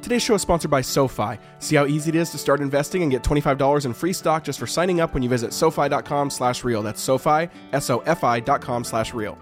Today's show is sponsored by SoFi. See how easy it is to start investing and get $25 in free stock just for signing up when you visit SoFi.com slash real. That's SoFi, S-O-F-I dot com slash real.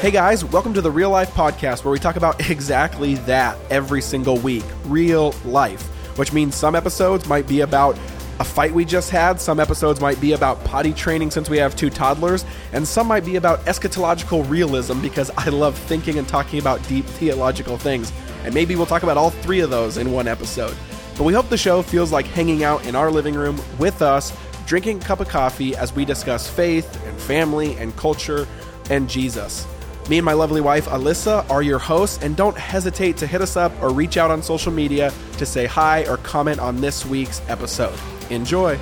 Hey guys, welcome to the Real Life Podcast where we talk about exactly that every single week. Real life. Which means some episodes might be about a fight we just had. Some episodes might be about potty training since we have two toddlers, and some might be about eschatological realism because I love thinking and talking about deep theological things. And maybe we'll talk about all three of those in one episode. But we hope the show feels like hanging out in our living room with us, drinking a cup of coffee as we discuss faith and family and culture and Jesus. Me and my lovely wife, Alyssa, are your hosts, and don't hesitate to hit us up or reach out on social media to say hi or comment on this week's episode. Enjoy.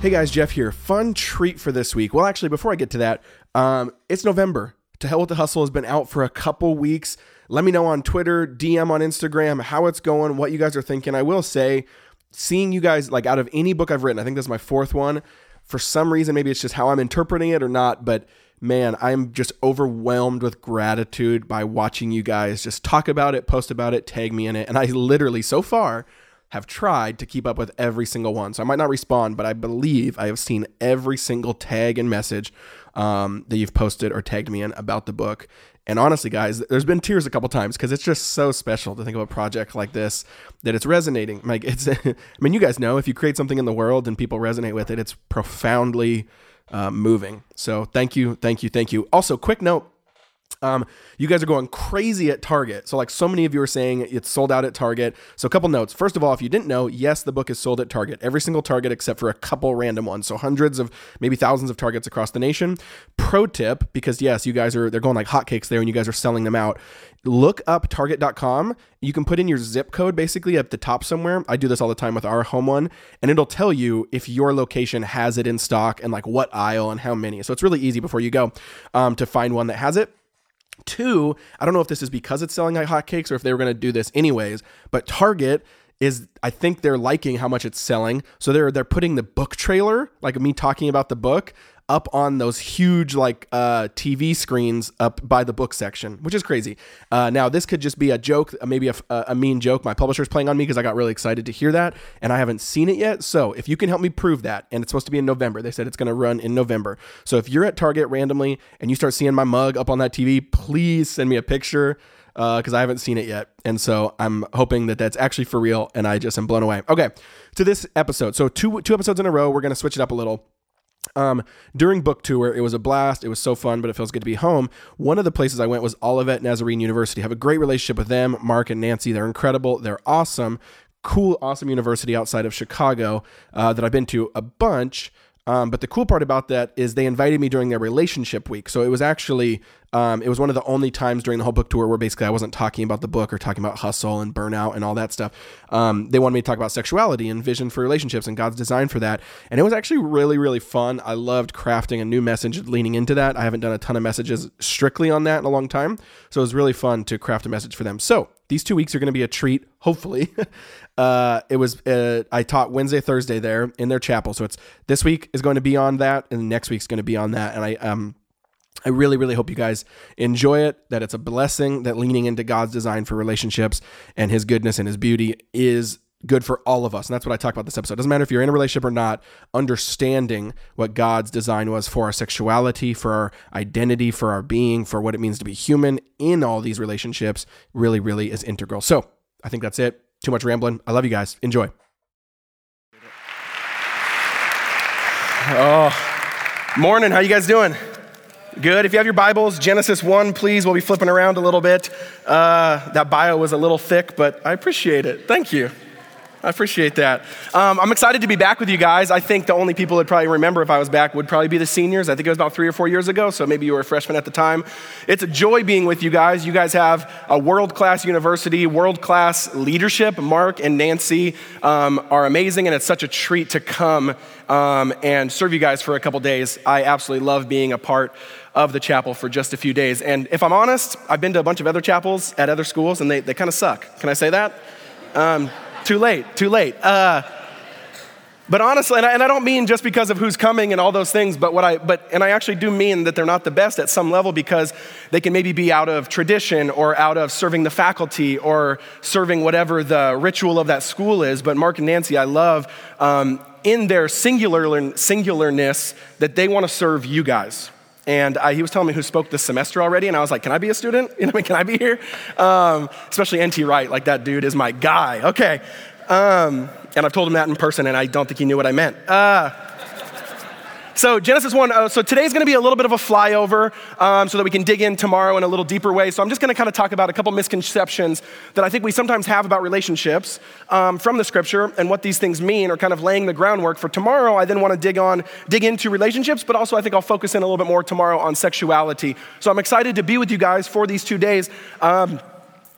Hey guys, Jeff here. Fun treat for this week. Well, actually, before I get to that, um, it's November. To Hell with the Hustle has been out for a couple weeks. Let me know on Twitter, DM on Instagram, how it's going, what you guys are thinking. I will say, seeing you guys, like out of any book I've written, I think this is my fourth one. For some reason, maybe it's just how I'm interpreting it or not, but man, I'm just overwhelmed with gratitude by watching you guys just talk about it, post about it, tag me in it. And I literally, so far, have tried to keep up with every single one. So I might not respond, but I believe I have seen every single tag and message um, that you've posted or tagged me in about the book. And honestly, guys, there's been tears a couple times because it's just so special to think of a project like this that it's resonating. Like it's, I mean, you guys know if you create something in the world and people resonate with it, it's profoundly uh, moving. So thank you, thank you, thank you. Also, quick note um, you guys are going crazy at Target. So, like so many of you are saying, it's sold out at Target. So, a couple notes. First of all, if you didn't know, yes, the book is sold at Target. Every single Target except for a couple random ones. So, hundreds of maybe thousands of Targets across the nation. Pro tip, because yes, you guys are they're going like hotcakes there, and you guys are selling them out. Look up Target.com. You can put in your zip code basically at the top somewhere. I do this all the time with our home one, and it'll tell you if your location has it in stock and like what aisle and how many. So, it's really easy before you go um, to find one that has it. Two, I don't know if this is because it's selling like hotcakes or if they were going to do this anyways, but Target is I think they're liking how much it's selling. So they're they're putting the book trailer, like me talking about the book, up on those huge like uh, TV screens up by the book section, which is crazy. Uh, now this could just be a joke, maybe a, a mean joke. My publisher's playing on me because I got really excited to hear that, and I haven't seen it yet. So if you can help me prove that, and it's supposed to be in November, they said it's going to run in November. So if you're at Target randomly and you start seeing my mug up on that TV, please send me a picture because uh, I haven't seen it yet. And so I'm hoping that that's actually for real, and I just am blown away. Okay, to this episode. So two two episodes in a row. We're going to switch it up a little. Um, during book tour, it was a blast. It was so fun, but it feels good to be home. One of the places I went was Olivet Nazarene University. I have a great relationship with them, Mark and Nancy. They're incredible. They're awesome. Cool, awesome university outside of Chicago uh, that I've been to a bunch. Um, but the cool part about that is they invited me during their relationship week. So it was actually um, it was one of the only times during the whole book tour where basically I wasn't talking about the book or talking about hustle and burnout and all that stuff. Um, they wanted me to talk about sexuality and vision for relationships and God's design for that. And it was actually really, really fun. I loved crafting a new message leaning into that. I haven't done a ton of messages strictly on that in a long time. So it was really fun to craft a message for them. So these two weeks are going to be a treat, hopefully. uh, it was, uh, I taught Wednesday, Thursday there in their chapel. So it's this week is going to be on that and next week's going to be on that. And I, um, I really, really hope you guys enjoy it, that it's a blessing, that leaning into God's design for relationships and his goodness and his beauty is good for all of us. And that's what I talk about this episode. It doesn't matter if you're in a relationship or not, understanding what God's design was for our sexuality, for our identity, for our being, for what it means to be human in all these relationships really, really is integral. So I think that's it. Too much rambling. I love you guys. Enjoy. Oh, morning. How you guys doing? Good. If you have your Bibles, Genesis 1, please. We'll be flipping around a little bit. Uh, that bio was a little thick, but I appreciate it. Thank you. I appreciate that. Um, I'm excited to be back with you guys. I think the only people that probably remember if I was back would probably be the seniors. I think it was about three or four years ago, so maybe you were a freshman at the time. It's a joy being with you guys. You guys have a world class university, world class leadership. Mark and Nancy um, are amazing, and it's such a treat to come um, and serve you guys for a couple days. I absolutely love being a part of the chapel for just a few days. And if I'm honest, I've been to a bunch of other chapels at other schools, and they, they kind of suck. Can I say that? Um, too late, too late. Uh, but honestly, and I, and I, don't mean just because of who's coming and all those things, but what I, but, and I actually do mean that they're not the best at some level because they can maybe be out of tradition or out of serving the faculty or serving whatever the ritual of that school is. But Mark and Nancy, I love um, in their singular, singularness that they want to serve you guys. And I, he was telling me who spoke this semester already, and I was like, "Can I be a student? You know, I mean, can I be here?" Um, especially NT Wright, like that dude is my guy. Okay, um, and I've told him that in person, and I don't think he knew what I meant. Uh, so, Genesis 1, uh, so today's gonna be a little bit of a flyover um, so that we can dig in tomorrow in a little deeper way. So, I'm just gonna kind of talk about a couple misconceptions that I think we sometimes have about relationships um, from the scripture and what these things mean, or kind of laying the groundwork for tomorrow. I then wanna dig on, dig into relationships, but also I think I'll focus in a little bit more tomorrow on sexuality. So, I'm excited to be with you guys for these two days. Um,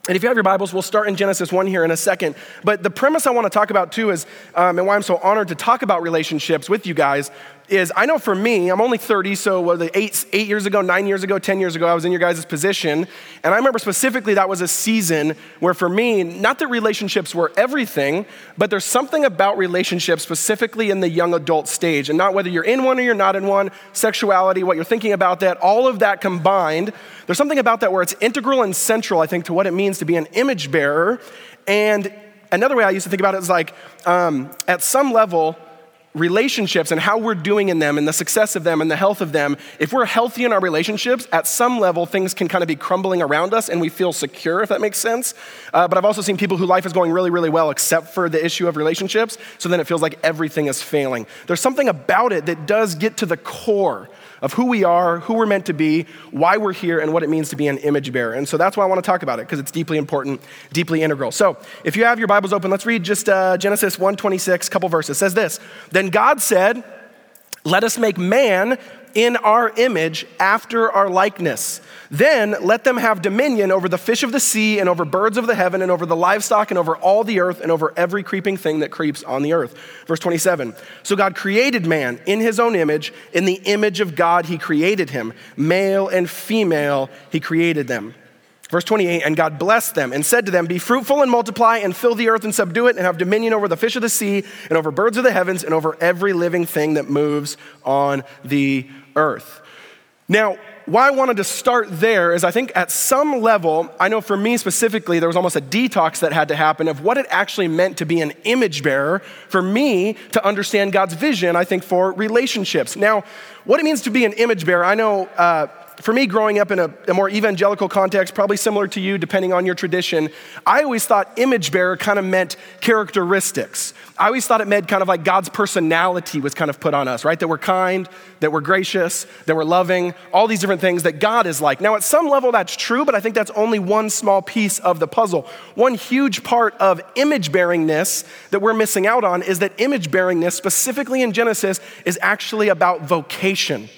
and if you have your Bibles, we'll start in Genesis 1 here in a second. But the premise I want to talk about too is, um, and why I'm so honored to talk about relationships with you guys, is I know for me, I'm only 30, so what, eight, eight years ago, nine years ago, 10 years ago, I was in your guys' position. And I remember specifically that was a season where for me, not that relationships were everything, but there's something about relationships specifically in the young adult stage. And not whether you're in one or you're not in one, sexuality, what you're thinking about that, all of that combined, there's something about that where it's integral and central, I think, to what it means to be an image bearer. And another way I used to think about it is like, um, at some level, relationships and how we're doing in them and the success of them and the health of them, if we're healthy in our relationships, at some level things can kind of be crumbling around us and we feel secure, if that makes sense. Uh, but I've also seen people whose life is going really, really well except for the issue of relationships, so then it feels like everything is failing. There's something about it that does get to the core of who we are, who we're meant to be, why we're here, and what it means to be an image bearer. And so that's why I want to talk about it because it's deeply important, deeply integral. So if you have your Bibles open, let's read just uh, Genesis 1:26, couple verses. It says this: Then God said, "Let us make man in our image after our likeness." Then let them have dominion over the fish of the sea and over birds of the heaven and over the livestock and over all the earth and over every creeping thing that creeps on the earth. Verse 27. So God created man in his own image. In the image of God, he created him. Male and female, he created them. Verse 28 And God blessed them and said to them, Be fruitful and multiply and fill the earth and subdue it and have dominion over the fish of the sea and over birds of the heavens and over every living thing that moves on the earth. Now, why I wanted to start there is I think at some level, I know for me specifically, there was almost a detox that had to happen of what it actually meant to be an image bearer for me to understand God's vision, I think, for relationships. Now, what it means to be an image bearer, I know. Uh, for me, growing up in a, a, more evangelical context, probably similar to you, depending on your tradition, I always thought image bearer kind of meant characteristics. I always thought it meant kind of like God's personality was kind of put on us, right? That we're kind, that we're gracious, that we're loving, all these different things that God is like. Now, at some level, that's true, but I think that's only one small piece of the puzzle. One huge part of image bearingness that we're missing out on is that image bearingness, specifically in Genesis, is actually about vocation.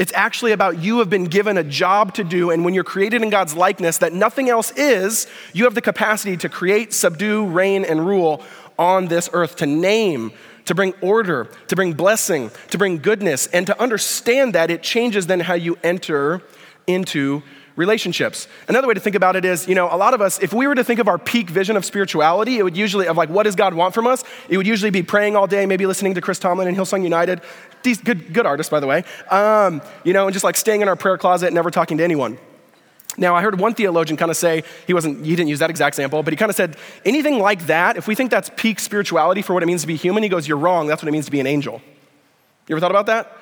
It's actually about you have been given a job to do, and when you're created in God's likeness, that nothing else is, you have the capacity to create, subdue, reign, and rule on this earth, to name, to bring order, to bring blessing, to bring goodness. And to understand that, it changes then how you enter into relationships. Another way to think about it is, you know, a lot of us, if we were to think of our peak vision of spirituality, it would usually, of like, what does God want from us? It would usually be praying all day, maybe listening to Chris Tomlin and Hillsong United. These good, good artists, by the way. Um, you know, and just like staying in our prayer closet never talking to anyone. Now, I heard one theologian kind of say, he wasn't, he didn't use that exact example, but he kind of said, anything like that, if we think that's peak spirituality for what it means to be human, he goes, you're wrong. That's what it means to be an angel. You ever thought about that?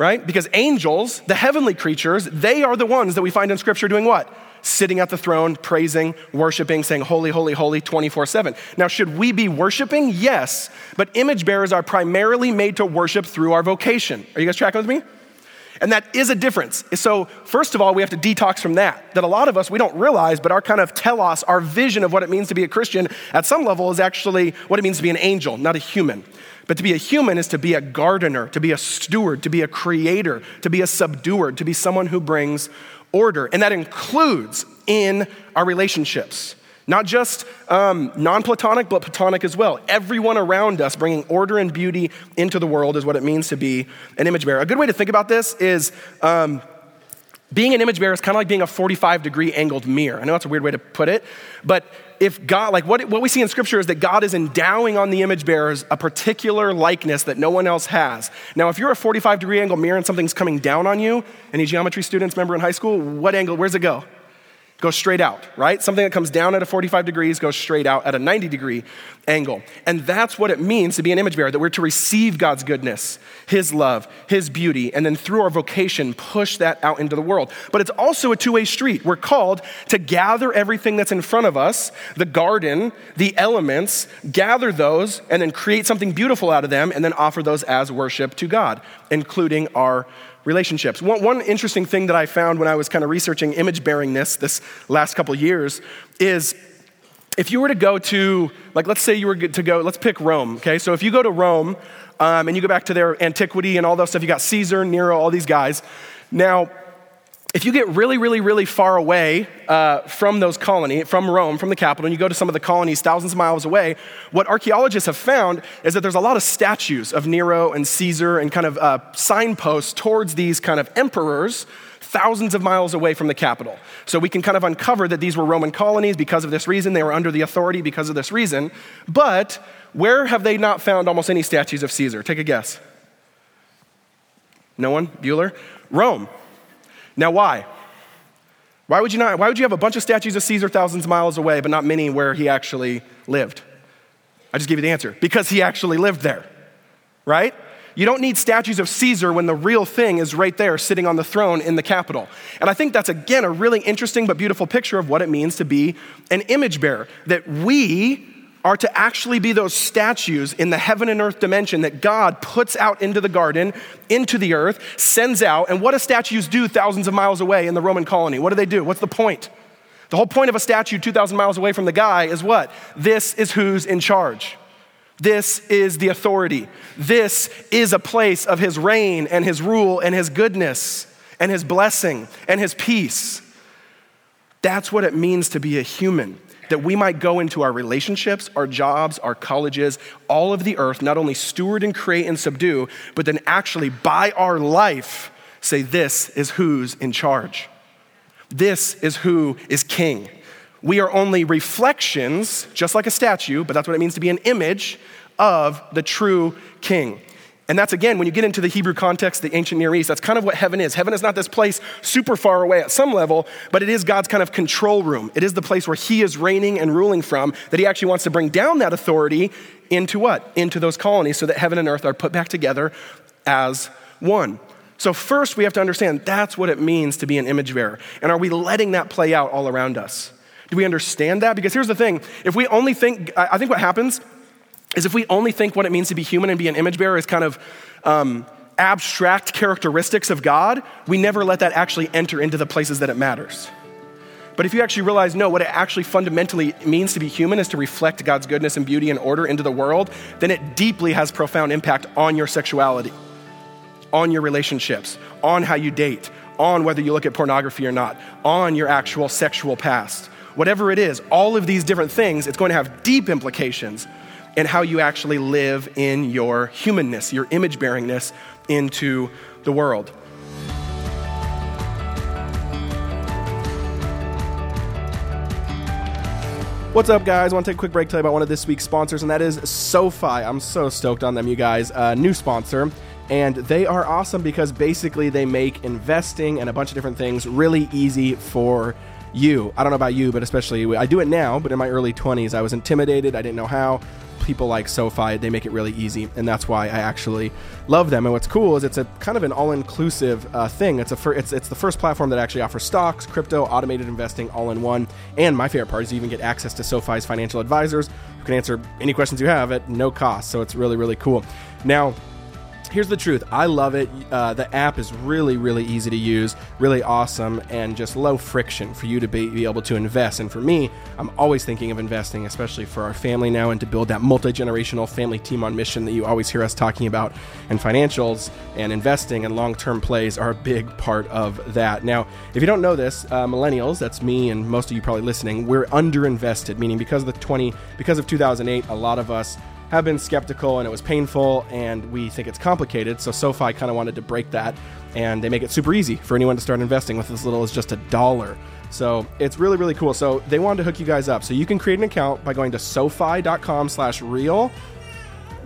Right? Because angels, the heavenly creatures, they are the ones that we find in Scripture doing what? Sitting at the throne, praising, worshiping, saying, Holy, holy, holy, 24 7. Now, should we be worshiping? Yes, but image bearers are primarily made to worship through our vocation. Are you guys tracking with me? And that is a difference. So, first of all, we have to detox from that. That a lot of us, we don't realize, but our kind of telos, our vision of what it means to be a Christian at some level is actually what it means to be an angel, not a human. But to be a human is to be a gardener, to be a steward, to be a creator, to be a subduer, to be someone who brings order. And that includes in our relationships. Not just um, non platonic, but platonic as well. Everyone around us bringing order and beauty into the world is what it means to be an image bearer. A good way to think about this is um, being an image bearer is kind of like being a 45 degree angled mirror. I know that's a weird way to put it, but if God, like what, what we see in scripture is that God is endowing on the image bearers a particular likeness that no one else has. Now, if you're a 45 degree angle mirror and something's coming down on you, any geometry students remember in high school, what angle, where's it go? Goes straight out, right? Something that comes down at a 45 degrees goes straight out at a 90 degree angle. And that's what it means to be an image bearer, that we're to receive God's goodness, His love, His beauty, and then through our vocation, push that out into the world. But it's also a two way street. We're called to gather everything that's in front of us the garden, the elements, gather those, and then create something beautiful out of them, and then offer those as worship to God, including our relationships. One, one interesting thing that I found when I was kind of researching image bearingness this last couple years is if you were to go to, like, let's say you were to go, let's pick Rome, okay? So if you go to Rome um, and you go back to their antiquity and all that stuff, you got Caesar, Nero, all these guys. Now, if you get really, really, really far away uh, from those colonies, from Rome, from the capital, and you go to some of the colonies thousands of miles away, what archaeologists have found is that there's a lot of statues of Nero and Caesar and kind of uh, signposts towards these kind of emperors thousands of miles away from the capital. So we can kind of uncover that these were Roman colonies because of this reason. They were under the authority because of this reason. But where have they not found almost any statues of Caesar? Take a guess. No one? Bueller? Rome. Now, why? Why would you not? Why would you have a bunch of statues of Caesar thousands of miles away, but not many where he actually lived? I just gave you the answer. Because he actually lived there, right? You don't need statues of Caesar when the real thing is right there sitting on the throne in the Capitol. And I think that's, again, a really interesting but beautiful picture of what it means to be an image bearer. That we are to actually be those statues in the heaven and earth dimension that God puts out into the garden, into the earth, sends out. And what do statues do thousands of miles away in the Roman colony? What do they do? What's the point? The whole point of a statue 2,000 miles away from the guy is what? This is who's in charge. This is the authority. This is a place of his reign and his rule and his goodness and his blessing and his peace. That's what it means to be a human that we might go into our relationships, our jobs, our colleges, all of the earth, not only steward and create and subdue, but then actually by our life say, This is who's in charge. This is who is king. We are only reflections, just like a statue, but that's what it means to be an image of the true king. And that's again, when you get into the Hebrew context, the ancient Near East, that's kind of what heaven is. Heaven is not this place super far away at some level, but it is God's kind of control room. It is the place where He is reigning and ruling from, that He actually wants to bring down that authority into what? Into those colonies so that heaven and earth are put back together as one. So, first, we have to understand that's what it means to be an image bearer. And are we letting that play out all around us? Do we understand that? Because here's the thing if we only think, I think what happens is if we only think what it means to be human and be an image bearer is kind of um, abstract characteristics of God, we never let that actually enter into the places that it matters. But if you actually realize, no, what it actually fundamentally means to be human is to reflect God's goodness and beauty and order into the world, then it deeply has profound impact on your sexuality, on your relationships, on how you date, on whether you look at pornography or not, on your actual sexual past. Whatever it is, all of these different things, it's going to have deep implications and how you actually live in your humanness, your image bearingness into the world. What's up, guys? I want to take a quick break to tell you about one of this week's sponsors, and that is SoFi. I'm so stoked on them, you guys. Uh, new sponsor. And they are awesome because basically they make investing and a bunch of different things really easy for you. I don't know about you, but especially I do it now, but in my early 20s, I was intimidated. I didn't know how people like SoFi, they make it really easy, and that's why I actually love them. And what's cool is it's a kind of an all-inclusive uh, thing. It's a fir- it's it's the first platform that actually offers stocks, crypto, automated investing all in one. And my favorite part is you even get access to SoFi's financial advisors who can answer any questions you have at no cost. So it's really really cool. Now here's the truth. I love it. Uh, the app is really really easy to use really awesome and just low friction for you to be, be, able to invest. And for me i'm always thinking of investing especially for our family now and to build that multi-generational family team on mission that you always hear us talking about. And financials and investing and long-term plays are a big part of that. Now if you don't know this uh, millennials that's me and most of you probably listening we're underinvested meaning because of the 20 because of 2008 a lot of us have been skeptical and it was painful and we think it's complicated. So SoFi kind of wanted to break that and they make it super easy for anyone to start investing with as little as just a dollar So it's really, really cool. So they wanted to hook you guys up. So you can create an account by going to SoFi.com slash real.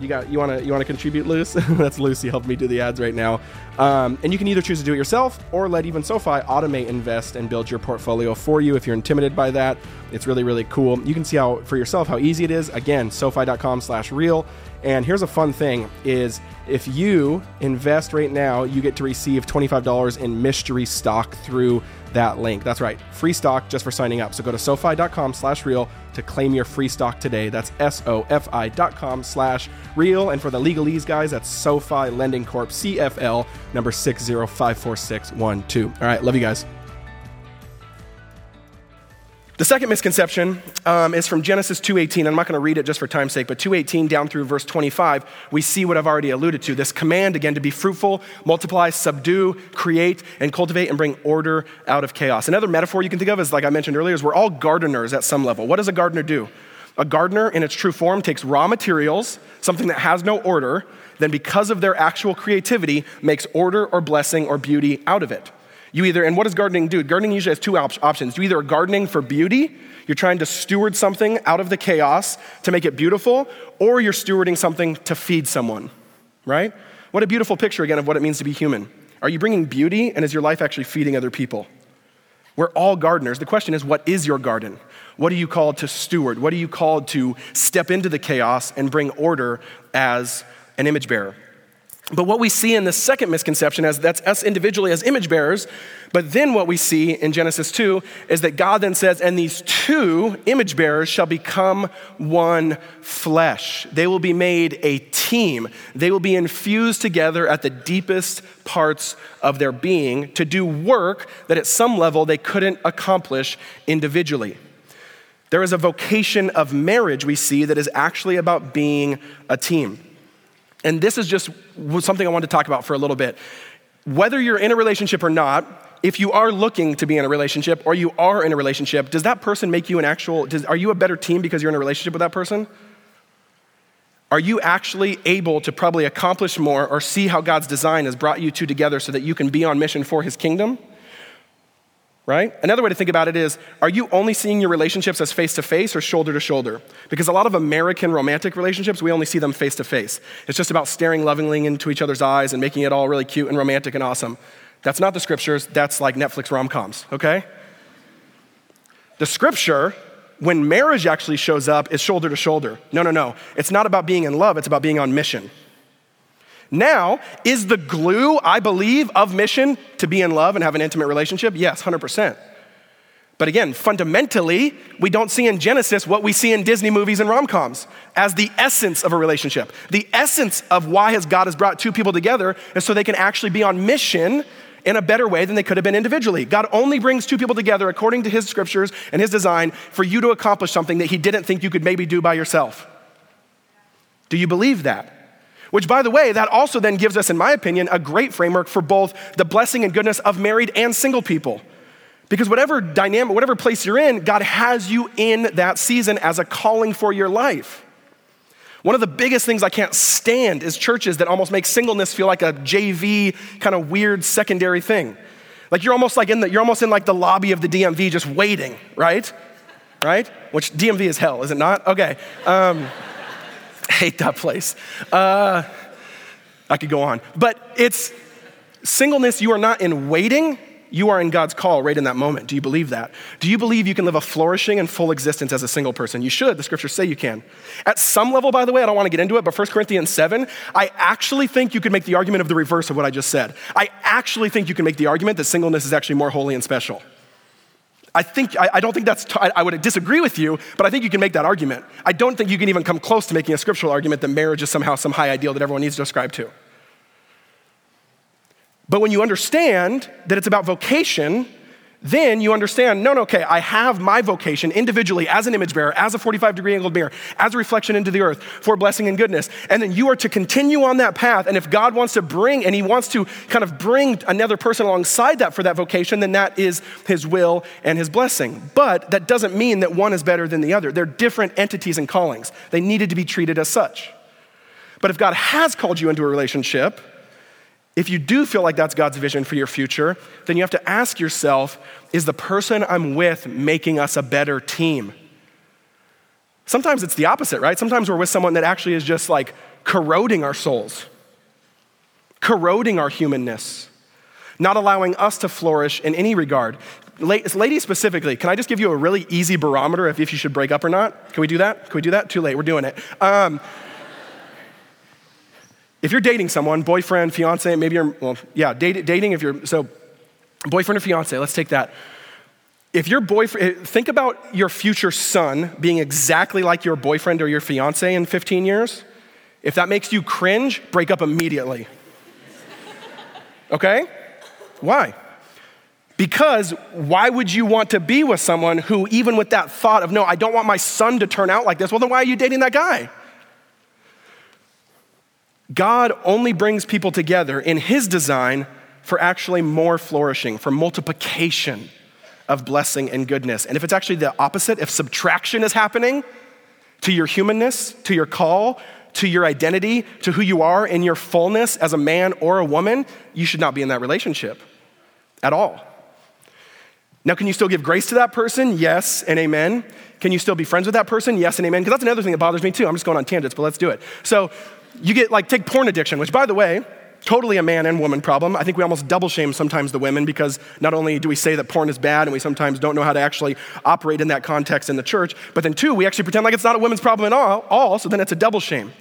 You got you want to you want to contribute, Luce? That's Lucy helping me do the ads right now. Um, and you can either choose to do it yourself or let even SoFi automate, invest, and build your portfolio for you. If you're intimidated by that, it's really really cool. You can see how for yourself how easy it is. Again, SoFi.com/real. And here's a fun thing: is if you invest right now, you get to receive $25 in mystery stock through that link. That's right, free stock just for signing up. So go to SoFi.com slash real to claim your free stock today. That's S-O-F-I dot com slash real. And for the legalese guys, that's SoFi Lending Corp, CFL, number 6054612. All right, love you guys. The second misconception um, is from Genesis 2:18. I'm not going to read it just for time's sake, but 2:18 down through verse 25, we see what I've already alluded to. This command again to be fruitful, multiply, subdue, create, and cultivate and bring order out of chaos. Another metaphor you can think of is, like I mentioned earlier, is we're all gardeners at some level. What does a gardener do? A gardener, in its true form, takes raw materials, something that has no order, then because of their actual creativity, makes order or blessing or beauty out of it. You either, and what does gardening do? Gardening usually has two op- options. You either are gardening for beauty, you're trying to steward something out of the chaos to make it beautiful, or you're stewarding something to feed someone, right? What a beautiful picture again of what it means to be human. Are you bringing beauty, and is your life actually feeding other people? We're all gardeners. The question is, what is your garden? What are you called to steward? What are you called to step into the chaos and bring order as an image bearer? But what we see in the second misconception is that's us individually as image bearers. But then what we see in Genesis 2 is that God then says, and these two image bearers shall become one flesh. They will be made a team. They will be infused together at the deepest parts of their being to do work that at some level they couldn't accomplish individually. There is a vocation of marriage we see that is actually about being a team. And this is just something I want to talk about for a little bit. Whether you're in a relationship or not, if you are looking to be in a relationship or you are in a relationship, does that person make you an actual, does, are you a better team because you're in a relationship with that person? Are you actually able to probably accomplish more or see how God's design has brought you two together so that you can be on mission for his kingdom? Right? Another way to think about it is are you only seeing your relationships as face to face or shoulder to shoulder? Because a lot of American romantic relationships, we only see them face to face. It's just about staring lovingly into each other's eyes and making it all really cute and romantic and awesome. That's not the scriptures, that's like Netflix rom coms, okay? The scripture, when marriage actually shows up, is shoulder to shoulder. No, no, no. It's not about being in love, it's about being on mission. Now, is the glue, I believe, of mission to be in love and have an intimate relationship? Yes, 100%. But again, fundamentally, we don't see in Genesis what we see in Disney movies and rom coms as the essence of a relationship. The essence of why has God has brought two people together is so they can actually be on mission in a better way than they could have been individually. God only brings two people together according to his scriptures and his design for you to accomplish something that he didn't think you could maybe do by yourself. Do you believe that? Which, by the way, that also then gives us, in my opinion, a great framework for both the blessing and goodness of married and single people. Because whatever dynamic, whatever place you're in, God has you in that season as a calling for your life. One of the biggest things I can't stand is churches that almost make singleness feel like a JV kind of weird secondary thing. Like you're almost like in the, you're almost in like the lobby of the DMV just waiting, right? Right? Which DMV is hell, is it not? Okay. Um, hate that place. Uh, I could go on. But it's singleness, you are not in waiting, you are in God's call right in that moment. Do you believe that? Do you believe you can live a flourishing and full existence as a single person? You should. The scriptures say you can. At some level, by the way, I don't want to get into it, but 1 Corinthians 7, I actually think you could make the argument of the reverse of what I just said. I actually think you can make the argument that singleness is actually more holy and special. I think I, I don't think that's. T- I would disagree with you, but I think you can make that argument. I don't think you can even come close to making a scriptural argument that marriage is somehow some high ideal that everyone needs to ascribe to. But when you understand that it's about vocation, then you understand no, no, okay, I have my vocation individually as an image bearer, as a 45 degree angled mirror, as a reflection into the earth for blessing and goodness. And then you are to continue on that path. And if God wants to bring, and He wants to kind of bring another person alongside that for that vocation, then that is His will and His blessing. But that doesn't mean that one is better than the other. They're different entities and callings, they needed to be treated as such. But if God has called you into a relationship, If you do feel like that's God's vision for your future, then you have to ask yourself is the person I'm with making us a better team? Sometimes it's the opposite, right? Sometimes we're with someone that actually is just like corroding our souls, corroding our humanness, not allowing us to flourish in any regard. Ladies specifically, can I just give you a really easy barometer of if you should break up or not? Can we do that? Can we do that? Too late, we're doing it. Um, if you're dating someone, boyfriend, fiance, maybe you're, well, yeah, date, dating, if you're, so boyfriend or fiance, let's take that. If your boyfriend, eh, think about your future son being exactly like your boyfriend or your fiance in 15 years. If that makes you cringe, break up immediately. Okay? Why? Because why would you want to be with someone who, even with that thought of, no, I don't want my son to turn out like this, well, then why are you dating that guy? God only brings people together in His design for actually more flourishing, for multiplication of blessing and goodness. And if it's actually the opposite, if subtraction is happening to your humanness, to your call, to your identity, to who you are in your fullness as a man or a woman, you should not be in that relationship at all. Now, can you still give grace to that person? Yes and amen. Can you still be friends with that person? Yes and amen. Because that's another thing that bothers me too. I'm just going on tangents, but let's do it. So, you get like, take porn addiction, which by the way, totally a man and woman problem. I think we almost double shame sometimes the women because not only do we say that porn is bad and we sometimes don't know how to actually operate in that context in the church, but then two, we actually pretend like it's not a women's problem at all, all so then it's a double shame.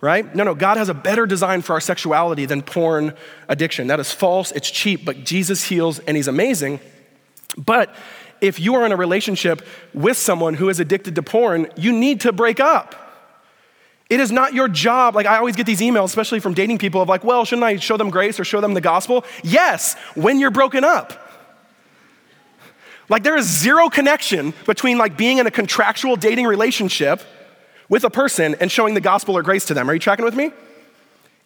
Right? No, no, God has a better design for our sexuality than porn addiction. That is false, it's cheap, but Jesus heals and he's amazing. But if you are in a relationship with someone who is addicted to porn, you need to break up. It is not your job. Like, I always get these emails, especially from dating people, of like, well, shouldn't I show them grace or show them the gospel? Yes, when you're broken up. Like, there is zero connection between like being in a contractual dating relationship with a person and showing the gospel or grace to them. Are you tracking with me?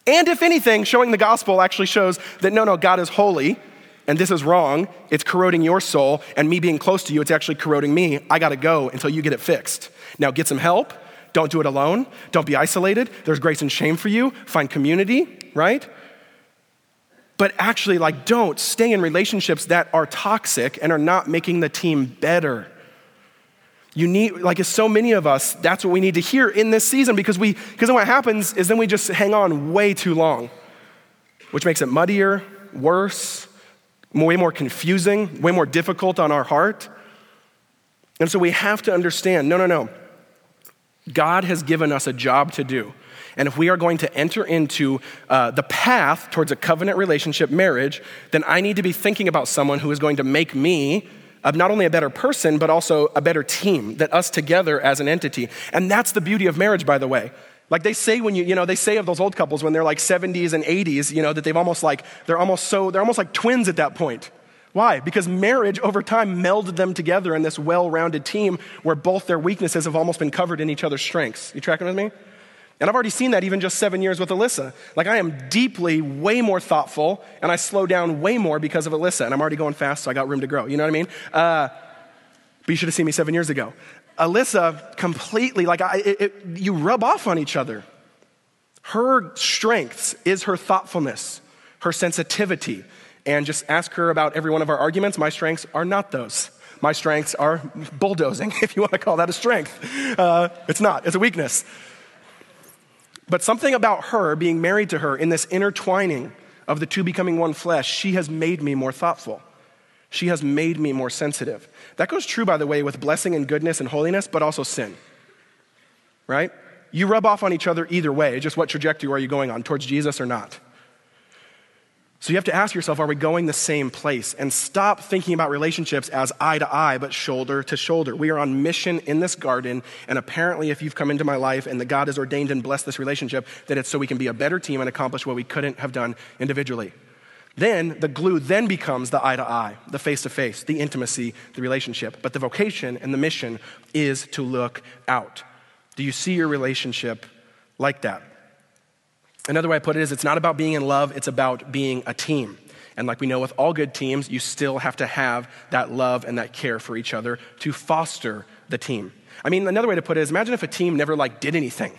And if anything, showing the gospel actually shows that no, no, God is holy and this is wrong. It's corroding your soul, and me being close to you, it's actually corroding me. I gotta go until you get it fixed. Now, get some help don't do it alone. Don't be isolated. There's grace and shame for you. Find community, right? But actually, like, don't stay in relationships that are toxic and are not making the team better. You need, like, so many of us, that's what we need to hear in this season because we, because then what happens is then we just hang on way too long, which makes it muddier, worse, way more confusing, way more difficult on our heart. And so we have to understand no, no, no. God has given us a job to do. And if we are going to enter into uh, the path towards a covenant relationship marriage, then I need to be thinking about someone who is going to make me uh, not only a better person, but also a better team, that us together as an entity. And that's the beauty of marriage, by the way. Like they say when you, you know, they say of those old couples when they're like 70s and 80s, you know, that they've almost like, they're almost so, they're almost like twins at that point. Why? Because marriage over time melded them together in this well rounded team where both their weaknesses have almost been covered in each other's strengths. You tracking with me? And I've already seen that even just seven years with Alyssa. Like, I am deeply way more thoughtful, and I slow down way more because of Alyssa. And I'm already going fast, so I got room to grow. You know what I mean? Uh, but you should have seen me seven years ago. Alyssa completely, like, I, it, it, you rub off on each other. Her strengths is her thoughtfulness, her sensitivity, and just ask her about every one of our arguments. My strengths are not those. My strengths are bulldozing, if you want to call that a strength. Uh, it's not, it's a weakness. But something about her, being married to her, in this intertwining of the two becoming one flesh, she has made me more thoughtful. She has made me more sensitive. That goes true, by the way, with blessing and goodness and holiness, but also sin. Right? You rub off on each other either way. Just what trajectory are you going on, towards Jesus or not? So you have to ask yourself, are we going the same place? And stop thinking about relationships as eye to eye, but shoulder to shoulder. We are on mission in this garden, and apparently, if you've come into my life and that God has ordained and blessed this relationship, that it's so we can be a better team and accomplish what we couldn't have done individually. Then the glue then becomes the eye to eye, the face to face, the intimacy, the relationship. But the vocation and the mission is to look out. Do you see your relationship like that? Another way I put it is it's not about being in love, it's about being a team. And like we know with all good teams, you still have to have that love and that care for each other to foster the team. I mean, another way to put it is imagine if a team never like did anything.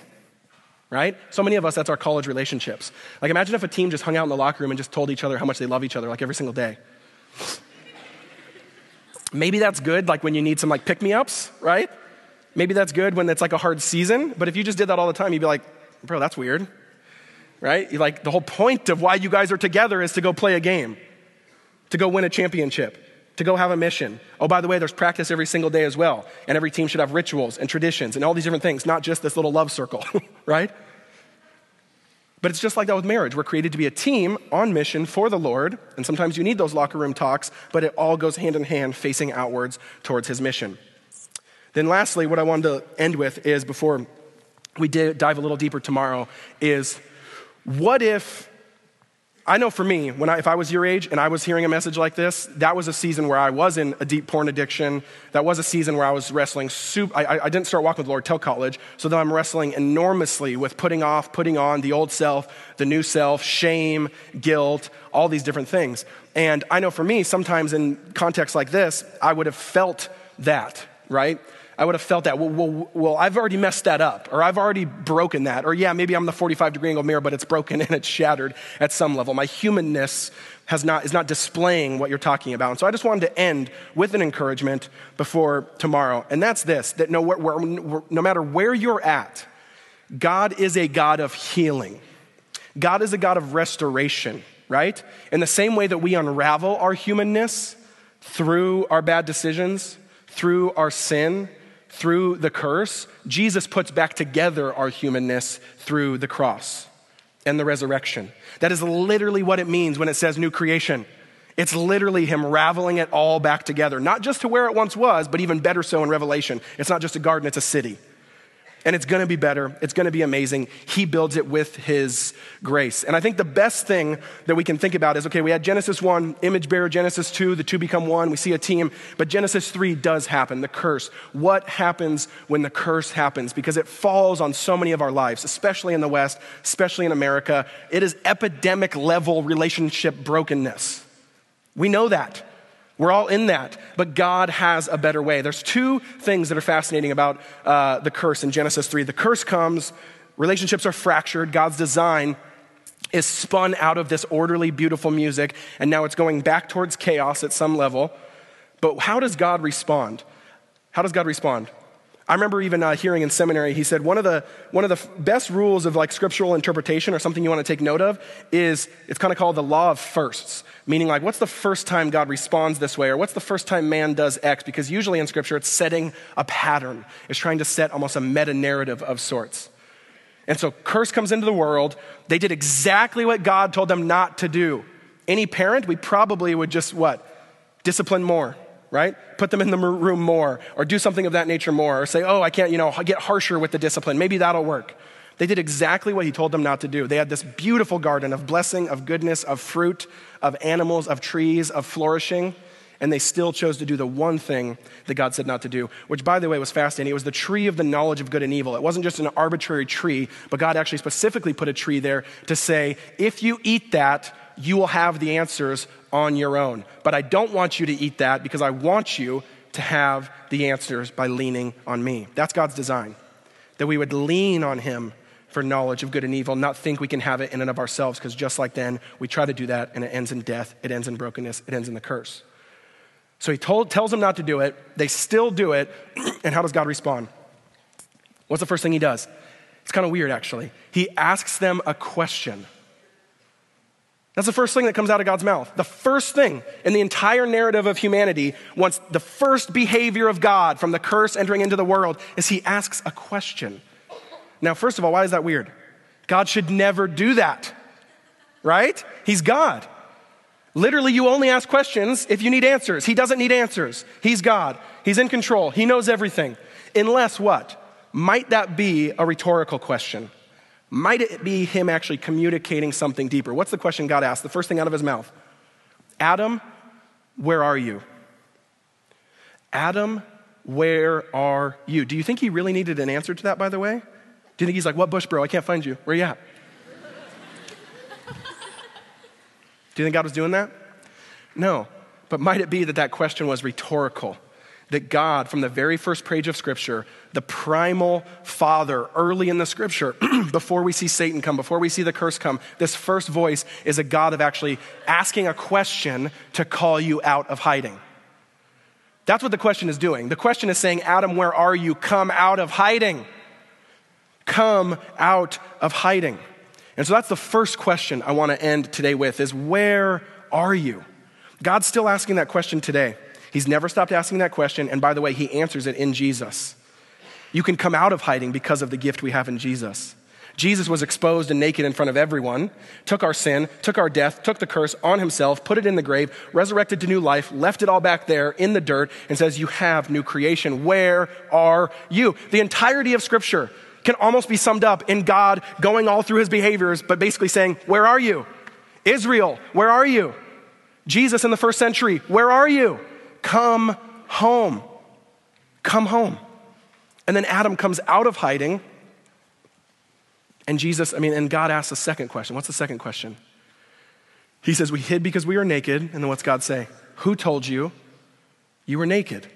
right? So many of us, that's our college relationships. Like, imagine if a team just hung out in the locker room and just told each other how much they love each other, like every single day. Maybe that's good, like when you need some like pick me ups, right? Maybe that's good when it's like a hard season, but if you just did that all the time, you'd be like, bro, that's weird, right? Like, the whole point of why you guys are together is to go play a game, to go win a championship to go have a mission. Oh, by the way, there's practice every single day as well. And every team should have rituals and traditions and all these different things, not just this little love circle, right? But it's just like that with marriage. We're created to be a team on mission for the Lord. And sometimes you need those locker room talks, but it all goes hand in hand, facing outwards towards his mission. Then, lastly, what I wanted to end with is before we dive a little deeper tomorrow, is what if I know for me, when I, if I was your age and I was hearing a message like this, that was a season where I was in a deep porn addiction. That was a season where I was wrestling. I, I didn't start walking with the Lord till college, so then I'm wrestling enormously with putting off, putting on the old self, the new self, shame, guilt, all these different things. And I know for me, sometimes in contexts like this, I would have felt that, right? I would have felt that. Well, well, well, I've already messed that up, or I've already broken that, or yeah, maybe I'm the 45 degree angle mirror, but it's broken and it's shattered at some level. My humanness has not, is not displaying what you're talking about. And so I just wanted to end with an encouragement before tomorrow, and that's this that no, no matter where you're at, God is a God of healing, God is a God of restoration, right? In the same way that we unravel our humanness through our bad decisions, through our sin, through the curse, Jesus puts back together our humanness through the cross and the resurrection. That is literally what it means when it says new creation. It's literally him raveling it all back together, not just to where it once was, but even better so in Revelation. It's not just a garden, it's a city and it's going to be better. It's going to be amazing. He builds it with His grace. And I think the best thing that we can think about is okay, we had Genesis 1, image bearer, Genesis 2, the two become one, we see a team, but Genesis 3 does happen, the curse. What happens when the curse happens? Because it falls on so many of our lives, especially in the West, especially in America. It is epidemic level relationship brokenness. We know that. We're all in that, but God has a better way. There's two things that are fascinating about uh, the curse in Genesis 3. The curse comes, relationships are fractured, God's design is spun out of this orderly, beautiful music, and now it's going back towards chaos at some level. But how does God respond? How does God respond? I remember even uh, hearing in seminary, he said one of the one of the best rules of like scriptural interpretation, or something you want to take note of, is it's kind of called the law of firsts. Meaning, like, what's the first time God responds this way, or what's the first time man does X? Because usually in scripture, it's setting a pattern. It's trying to set almost a meta narrative of sorts. And so, curse comes into the world. They did exactly what God told them not to do. Any parent, we probably would just what? Discipline more right? Put them in the room more, or do something of that nature more, or say, oh, I can't, you know, get harsher with the discipline. Maybe that'll work. They did exactly what he told them not to do. They had this beautiful garden of blessing, of goodness, of fruit, of animals, of trees, of flourishing, and they still chose to do the one thing that God said not to do, which, by the way, was fascinating. It was the tree of the knowledge of good and evil. It wasn't just an arbitrary tree, but God actually specifically put a tree there to say, if you eat that, you will have the answers on your own. But I don't want you to eat that because I want you to have the answers by leaning on me. That's God's design. That we would lean on Him for knowledge of good and evil, not think we can have it in and of ourselves, because just like then, we try to do that and it ends in death, it ends in brokenness, it ends in the curse. So he told, tells them not to do it. They still do it. And how does God respond? What's the first thing he does? It's kind of weird, actually. He asks them a question. That's the first thing that comes out of God's mouth. The first thing in the entire narrative of humanity, once the first behavior of God from the curse entering into the world, is he asks a question. Now, first of all, why is that weird? God should never do that, right? He's God. Literally, you only ask questions if you need answers. He doesn't need answers. He's God. He's in control. He knows everything. Unless what? Might that be a rhetorical question? Might it be him actually communicating something deeper? What's the question God asked? The first thing out of his mouth Adam, where are you? Adam, where are you? Do you think he really needed an answer to that, by the way? Do you think he's like, What bush, bro? I can't find you. Where are you at? Do you think God was doing that? No. But might it be that that question was rhetorical? That God, from the very first page of Scripture, the primal father, early in the Scripture, before we see Satan come, before we see the curse come, this first voice is a God of actually asking a question to call you out of hiding. That's what the question is doing. The question is saying, Adam, where are you? Come out of hiding. Come out of hiding. And so that's the first question I want to end today with is where are you? God's still asking that question today. He's never stopped asking that question. And by the way, he answers it in Jesus. You can come out of hiding because of the gift we have in Jesus. Jesus was exposed and naked in front of everyone, took our sin, took our death, took the curse on himself, put it in the grave, resurrected to new life, left it all back there in the dirt, and says, You have new creation. Where are you? The entirety of Scripture can almost be summed up in God going all through his behaviors, but basically saying, Where are you? Israel, where are you? Jesus in the first century, where are you? Come home. Come home. And then Adam comes out of hiding. And Jesus, I mean, and God asks a second question. What's the second question? He says, We hid because we were naked. And then what's God say? Who told you you were naked?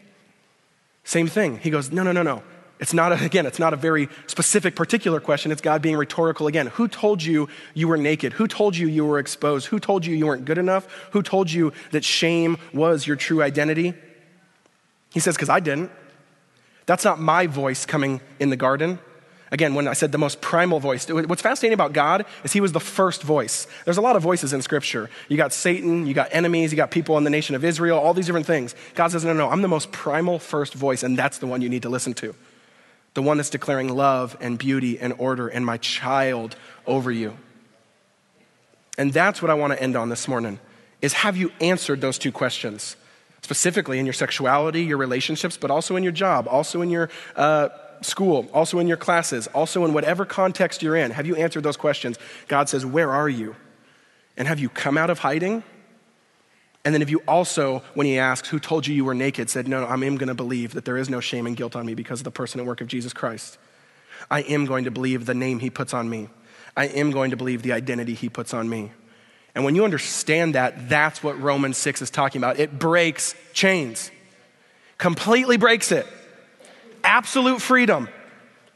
Same thing. He goes, No, no, no, no. It's not, a, again, it's not a very specific, particular question. It's God being rhetorical again. Who told you you were naked? Who told you you were exposed? Who told you you weren't good enough? Who told you that shame was your true identity? He says, Because I didn't. That's not my voice coming in the garden. Again, when I said the most primal voice, what's fascinating about God is he was the first voice. There's a lot of voices in Scripture. You got Satan, you got enemies, you got people in the nation of Israel, all these different things. God says, no, no, no, I'm the most primal first voice, and that's the one you need to listen to the one that's declaring love and beauty and order and my child over you. And that's what I want to end on this morning is have you answered those two questions? Specifically in your sexuality, your relationships, but also in your job, also in your uh, school, also in your classes, also in whatever context you're in. Have you answered those questions? God says, Where are you? And have you come out of hiding? And then if you also, when he asks, who told you you were naked, said, no, no I am going to believe that there is no shame and guilt on me because of the person and work of Jesus Christ. I am going to believe the name he puts on me. I am going to believe the identity he puts on me. And when you understand that, that's what Romans 6 is talking about. It breaks chains, completely breaks it. Absolute freedom,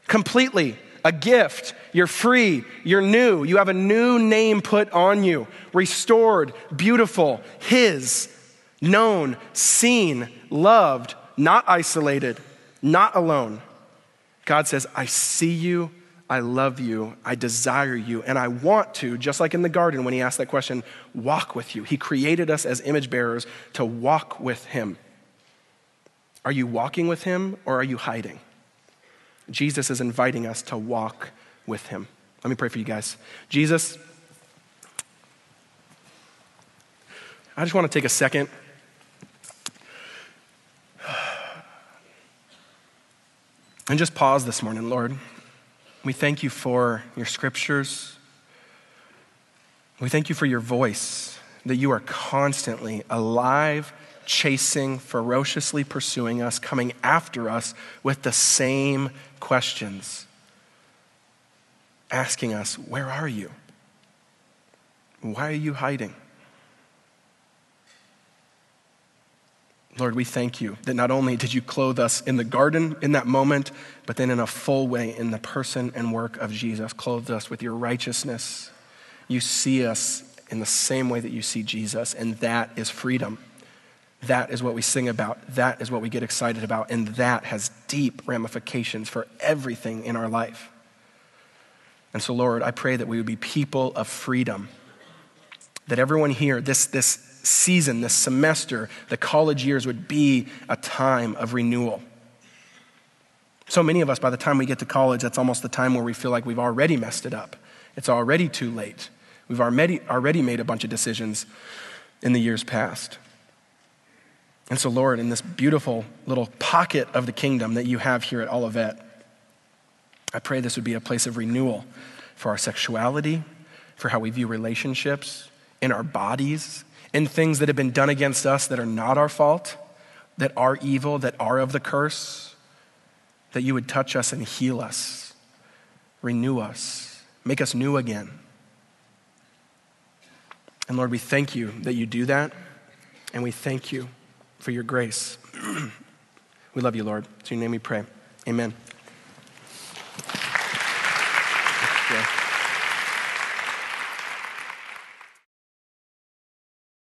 completely a gift. You're free. You're new. You have a new name put on you. Restored, beautiful, His, known, seen, loved, not isolated, not alone. God says, I see you. I love you. I desire you. And I want to, just like in the garden when he asked that question, walk with you. He created us as image bearers to walk with him. Are you walking with him or are you hiding? Jesus is inviting us to walk with him. Let me pray for you guys. Jesus, I just want to take a second. And just pause this morning, Lord. We thank you for your scriptures. We thank you for your voice, that you are constantly alive chasing, ferociously pursuing us, coming after us with the same questions, asking us, Where are you? Why are you hiding? Lord, we thank you that not only did you clothe us in the garden in that moment, but then in a full way in the person and work of Jesus, clothed us with your righteousness. You see us in the same way that you see Jesus, and that is freedom. That is what we sing about. That is what we get excited about. And that has deep ramifications for everything in our life. And so, Lord, I pray that we would be people of freedom. That everyone here, this, this season, this semester, the college years would be a time of renewal. So many of us, by the time we get to college, that's almost the time where we feel like we've already messed it up. It's already too late. We've already, already made a bunch of decisions in the years past. And so, Lord, in this beautiful little pocket of the kingdom that you have here at Olivet, I pray this would be a place of renewal for our sexuality, for how we view relationships, in our bodies, in things that have been done against us that are not our fault, that are evil, that are of the curse, that you would touch us and heal us, renew us, make us new again. And Lord, we thank you that you do that, and we thank you for your grace. We love you, Lord. In your name we pray. Amen.